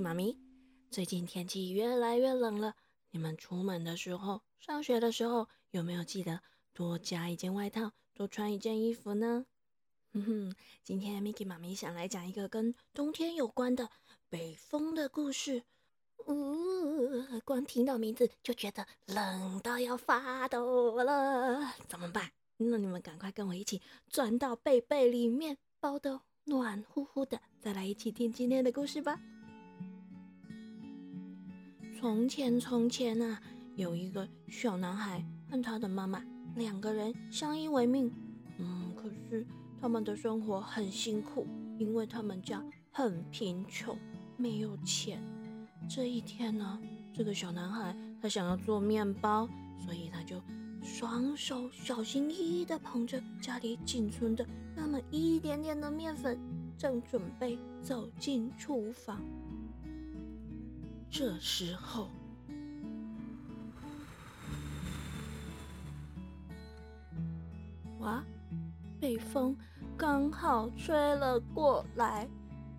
妈咪。最近天气越来越冷了，你们出门的时候、上学的时候，有没有记得多加一件外套，多穿一件衣服呢？哼哼，今天 Miki 妈咪想来讲一个跟冬天有关的北风的故事。呜，光听到名字就觉得冷到要发抖了，怎么办？那你们赶快跟我一起钻到被被里面，包的暖乎乎的。再来一起听今天的故事吧。从前，从前啊，有一个小男孩和他的妈妈两个人相依为命。嗯，可是他们的生活很辛苦，因为他们家很贫穷，没有钱。这一天呢，这个小男孩他想要做面包，所以他就双手小心翼翼地捧着家里仅存的那么一点点的面粉。正准备走进厨房，这时候，哇，被风刚好吹了过来，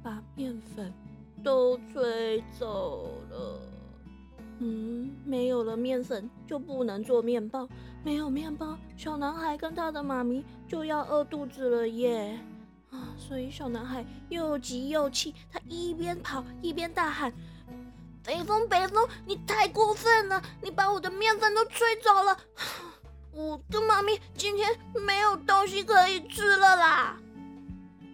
把面粉都吹走了。嗯，没有了面粉就不能做面包，没有面包，小男孩跟他的妈咪就要饿肚子了耶。啊！所以小男孩又急又气，他一边跑一边大喊：“北风，北风，你太过分了！你把我的面粉都吹走了，我跟妈咪今天没有东西可以吃了啦！”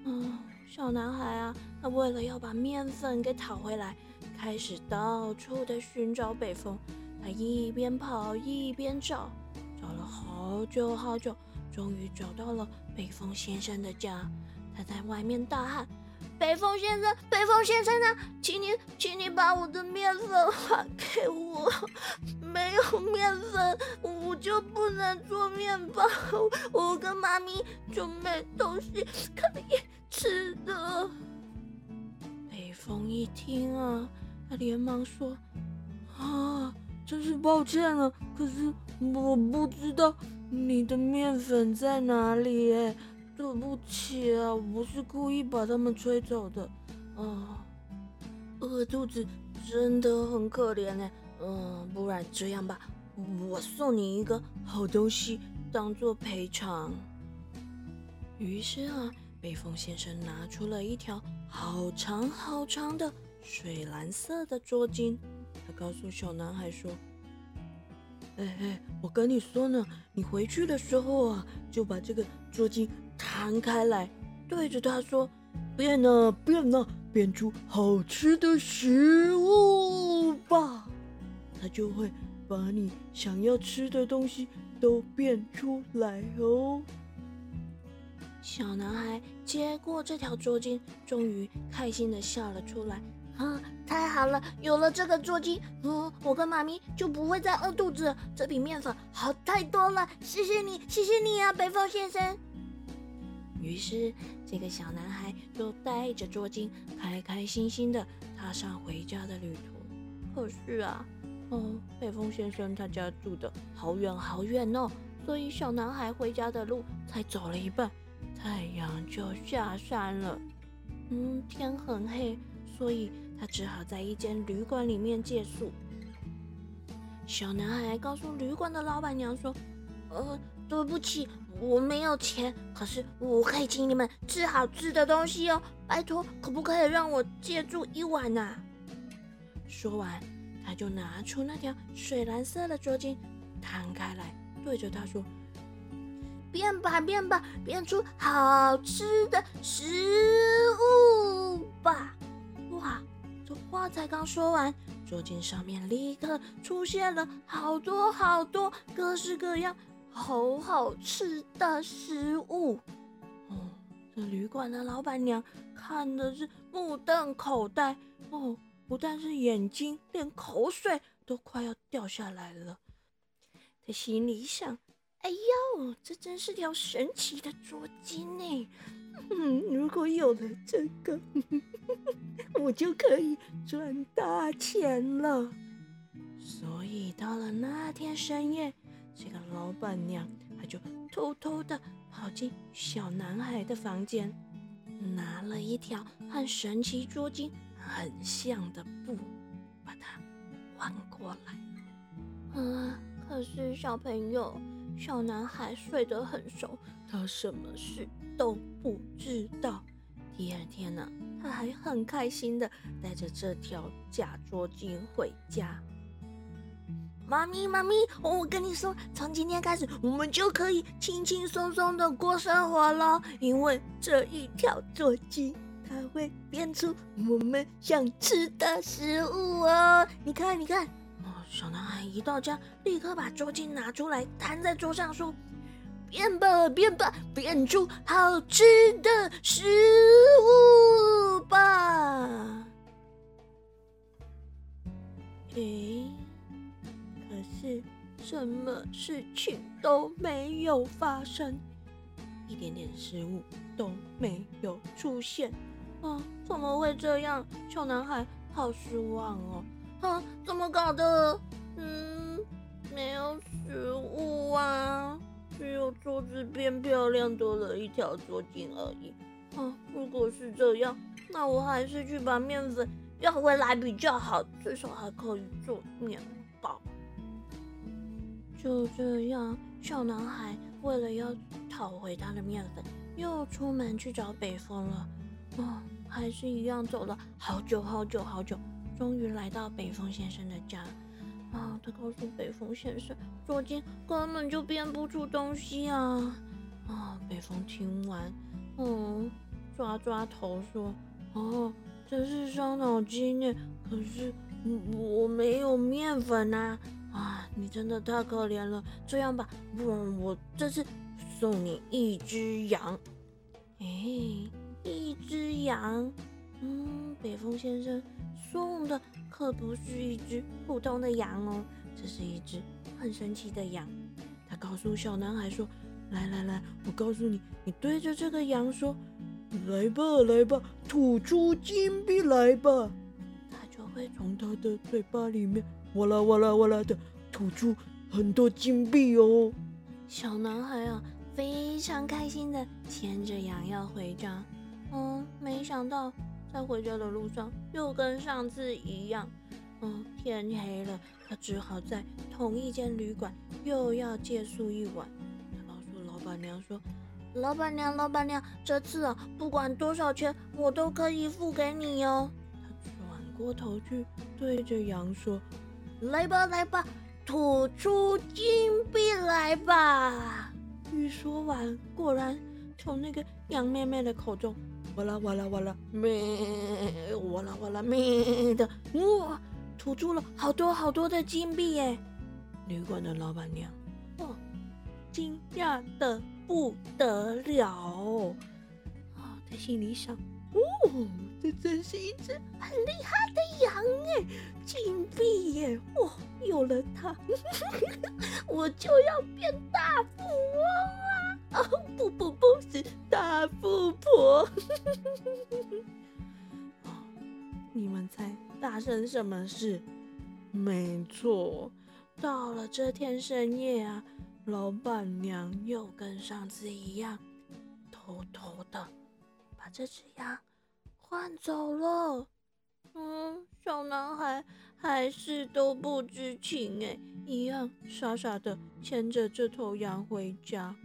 嗯，小男孩啊，他为了要把面粉给讨回来，开始到处的寻找北风。他一边跑一边找，找了好久好久，终于找到了北风先生的家。他在外面大喊：“北风先生，北风先生啊，请你，请你把我的面粉还给我！没有面粉，我就不能做面包，我跟妈咪就没东西可以吃的。”北风一听啊，他连忙说：“啊，真是抱歉了，可是我不知道你的面粉在哪里。”对不起啊，我不是故意把他们吹走的。啊，饿肚子真的很可怜呢。嗯，不然这样吧，我送你一个好东西当做赔偿。于是啊，北风先生拿出了一条好长好长的水蓝色的捉巾，他告诉小男孩说：“哎哎，我跟你说呢，你回去的时候啊，就把这个捉巾。”摊开来，对着他说：“变啊变啊，变出好吃的食物吧！”他就会把你想要吃的东西都变出来哦。小男孩接过这条捉巾，终于开心的笑了出来。啊，太好了，有了这个捉巾，嗯，我跟妈咪就不会再饿肚子。这比面粉好太多了，谢谢你，谢谢你啊，北风先生。于是，这个小男孩就带着捉巾，开开心心的踏上回家的旅途。可是啊，哦，北风先生他家住的好远好远哦，所以小男孩回家的路才走了一半，太阳就下山了。嗯，天很黑，所以他只好在一间旅馆里面借宿。小男孩告诉旅馆的老板娘说：“呃，对不起。”我没有钱，可是我可以请你们吃好吃的东西哦，拜托，可不可以让我借住一晚呐？说完，他就拿出那条水蓝色的捉巾，摊开来，对着他说：“变吧，变吧，变出好吃的食物吧！”哇，这话才刚说完，捉巾上面立刻出现了好多好多各式各样。好好吃的食物哦！这旅馆的老板娘看的是目瞪口呆哦，不但是眼睛，连口水都快要掉下来了。他心里想：“哎呦，这真是条神奇的捉金呢！嗯，如果有了这个，我就可以赚大钱了。”所以到了那天深夜。这个老板娘，她就偷偷的跑进小男孩的房间，拿了一条和神奇捉巾很像的布，把它弯过来。啊，可是小朋友，小男孩睡得很熟，他什么事都不知道。第二天呢，他还很开心的带着这条假捉巾回家。妈咪，妈咪，我跟你说，从今天开始，我们就可以轻轻松松的过生活了。因为这一条捉巾，它会变出我们想吃的食物哦。你看，你看，哦，小男孩一到家，立刻把捉巾拿出来，摊在桌上说：“变吧，变吧，变出好吃的食物吧。”诶。什么事情都没有发生，一点点失误都没有出现啊！怎么会这样？小男孩好失望哦！啊，怎么搞的？嗯，没有食物啊，只有桌子变漂亮，多了一条桌巾而已。啊，如果是这样，那我还是去把面粉要回来比较好，至少还可以做面包。就这样，小男孩为了要讨回他的面粉，又出门去找北风了。哦，还是一样走了好久好久好久，终于来到北风先生的家。啊，他告诉北风先生，昨天根本就变不出东西啊！啊，北风听完，嗯，抓抓头说：“哦，真是伤脑筋呢。可是我没有面粉呐。”啊，你真的太可怜了！这样吧，不然我这次送你一只羊。哎，一只羊。嗯，北风先生送的可不是一只普通的羊哦，这是一只很神奇的羊。他告诉小男孩说：“来来来，我告诉你，你对着这个羊说，来吧来吧，吐出金币来吧。”它就会从他的嘴巴里面。哇啦哇啦哇啦的吐出很多金币哦！小男孩啊，非常开心的牵着羊要回家。嗯，没想到在回家的路上又跟上次一样。嗯，天黑了，他只好在同一间旅馆又要借宿一晚。他告诉老板娘说：“老板娘，老板娘，这次啊，不管多少钱，我都可以付给你哦。”他转过头去对着羊说。来吧，来吧，吐出金币来吧！一说完，果然从那个羊妹妹的口中，哇啦哇啦哇啦咩，哇啦哇啦咩的，哇，吐出了好多好多的金币耶！旅馆的老板娘，哇，惊讶的不得了，啊，在心里想。哦，这真是一只很厉害的羊哎，金币耶！哇，有了它，我就要变大富翁啊！哦，不不不是大富婆。你们猜发生什么事？没错，到了这天深夜啊，老板娘又跟上次一样，偷偷的把这只羊。换走了，嗯，小男孩还是都不知情哎，一样傻傻的牵着这头羊回家。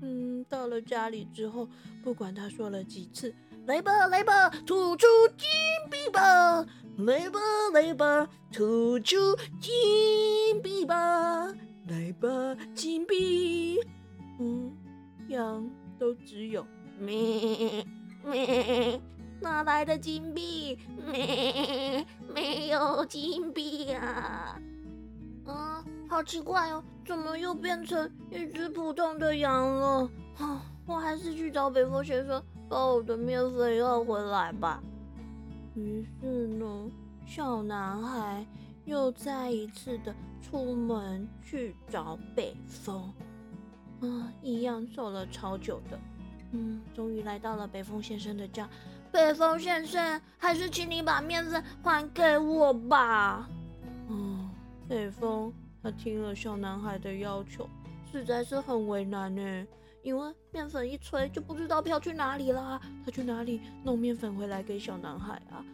嗯，到了家里之后，不管他说了几次，来吧来吧，吐出金币吧，来吧来吧，吐出金币吧，来吧金币。嗯，羊都只有咩咩。哪来的金币？没 没有金币啊！啊，好奇怪哦，怎么又变成一只普通的羊了？啊，我还是去找北风先生把我的面粉要回来吧。于是呢，小男孩又再一次的出门去找北风。啊，一样走了超久的，嗯，终于来到了北风先生的家。北风先生，还是请你把面粉还给我吧。嗯，北风他听了小男孩的要求，实在是很为难呢。因为面粉一吹就不知道飘去哪里啦。他去哪里弄面粉回来给小男孩啊？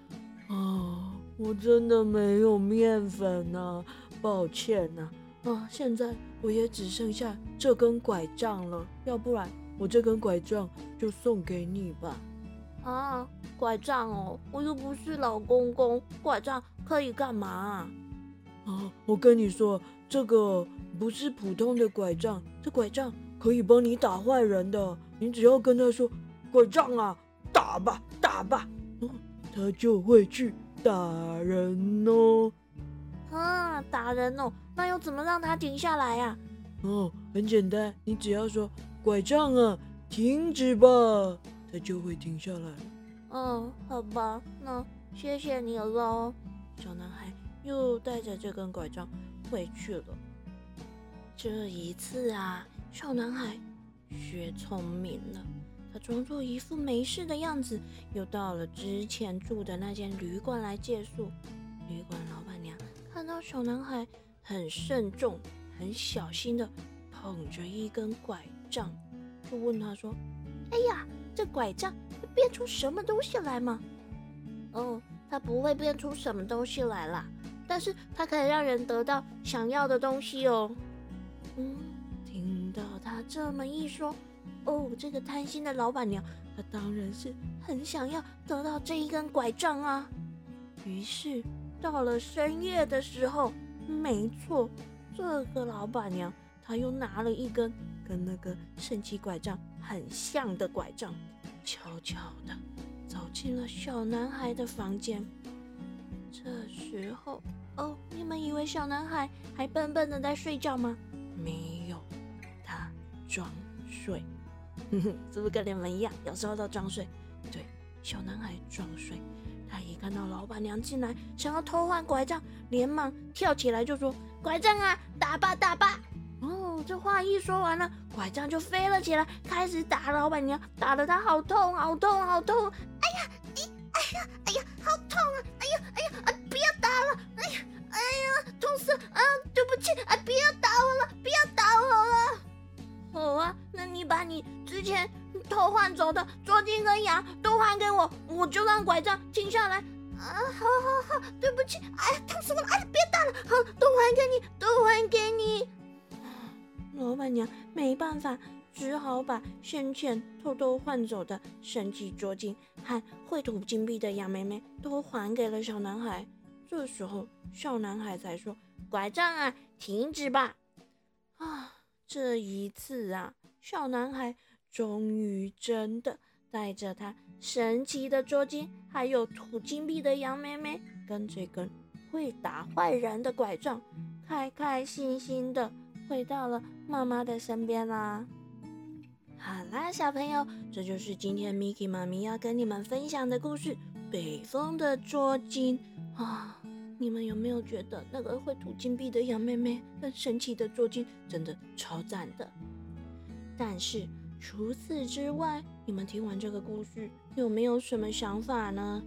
啊，我真的没有面粉呐，抱歉呐。啊，现在我也只剩下这根拐杖了，要不然我这根拐杖就送给你吧。啊，拐杖哦，我又不是老公公，拐杖可以干嘛？啊，我跟你说，这个不是普通的拐杖，这拐杖可以帮你打坏人的。你只要跟他说：“拐杖啊，打吧，打吧。”他就会去打人哦。啊，打人哦，那又怎么让他停下来呀？哦，很简单，你只要说拐杖啊，停止吧，他就会停下来。嗯，好吧，那谢谢你喽。小男孩又带着这根拐杖回去了。这一次啊，小男孩学聪明了。他装作一副没事的样子，又到了之前住的那间旅馆来借宿。旅馆老板娘看到小男孩很慎重、很小心的捧着一根拐杖，就问他说：“哎呀，这拐杖会变出什么东西来吗？”“哦，它不会变出什么东西来啦，但是它可以让人得到想要的东西哦。”嗯，听到他这么一说。哦，这个贪心的老板娘，她当然是很想要得到这一根拐杖啊。于是到了深夜的时候，没错，这个老板娘她又拿了一根跟那个神奇拐杖很像的拐杖，悄悄的走进了小男孩的房间。这时候，哦，你们以为小男孩还笨笨的在睡觉吗？没有，他装睡。哼 哼是不是跟你们一样，有时候都装睡？对，小男孩装睡。他一看到老板娘进来，想要偷换拐杖，连忙跳起来就说：“拐杖啊，打吧打吧！”这话一说完了，拐杖就飞了起来，开始打老板娘，打得她好痛好痛好痛！哎呀，咦，哎呀，哎呀，好痛啊！哎呀，哎呀，啊，不要打了！哎呀，哎呀，痛死！啊，对不起，啊，不要打我了，不要打我了！好啊，那你把你之前偷换走的捉金跟羊都还给我，我就让拐杖停下来。啊，好好好，对不起，哎呀，痛死我了！哎，别打了，好，都还给你，都还给你。老板娘没办法，只好把先前偷偷换走的神奇捉金和会吐金币的羊妹妹都还给了小男孩。这时候，小男孩才说：“拐杖啊，停止吧。”啊。这一次啊，小男孩终于真的带着他神奇的捉金，还有吐金币的羊妹妹，跟这根会打坏人的拐杖，开开心心的回到了妈妈的身边啦。好啦，小朋友，这就是今天 Miki 妈咪要跟你们分享的故事——北风的捉金啊。你们有没有觉得那个会吐金币的羊妹妹跟神奇的捉金真的超赞的？但是除此之外，你们听完这个故事有没有什么想法呢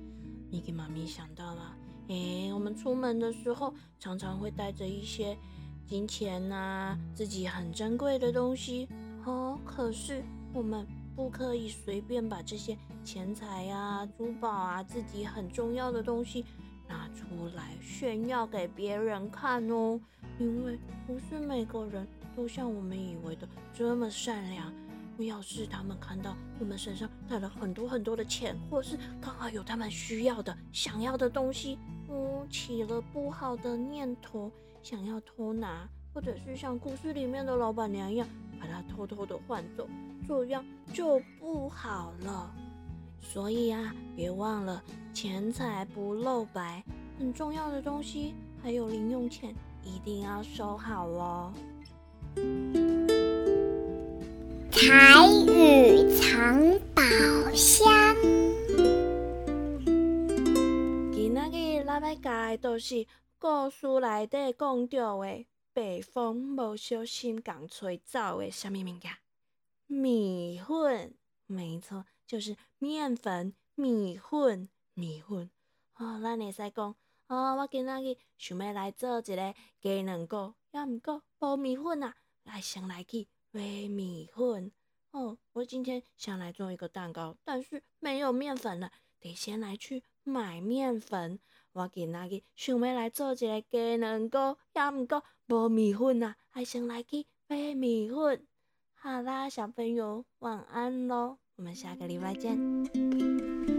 ？？Miki 妈咪想到了，诶，我们出门的时候常常会带着一些金钱呐，自己很珍贵的东西哦。可是我们不可以随便把这些钱财呀、珠宝啊、自己很重要的东西。拿出来炫耀给别人看哦，因为不是每个人都像我们以为的这么善良。要是他们看到我们身上带了很多很多的钱，或是刚好有他们需要的、想要的东西，嗯，起了不好的念头，想要偷拿，或者是像故事里面的老板娘一样，把它偷偷的换走，这样就不好了。所以啊，别忘了钱财不露白，很重要的东西还有零用钱一定要收好哦。彩雨藏宝箱。今仔日咱要教的都是故事内底讲到的北风无小心共吹走的什么物件？米粉，没错。就是面粉、米粉、米粉哦，咱会使讲哦，我今仔日想要来做一个鸡卵糕，也毋过无米粉啊，来先来去买米粉哦。我今天想来做一个蛋糕，但是没有面粉了，得先来去买面粉。我今仔日想要来做一个鸡卵糕，也毋过无米粉啊，还先来去买米粉。好啦，小朋友，晚安咯，我们下个礼拜见。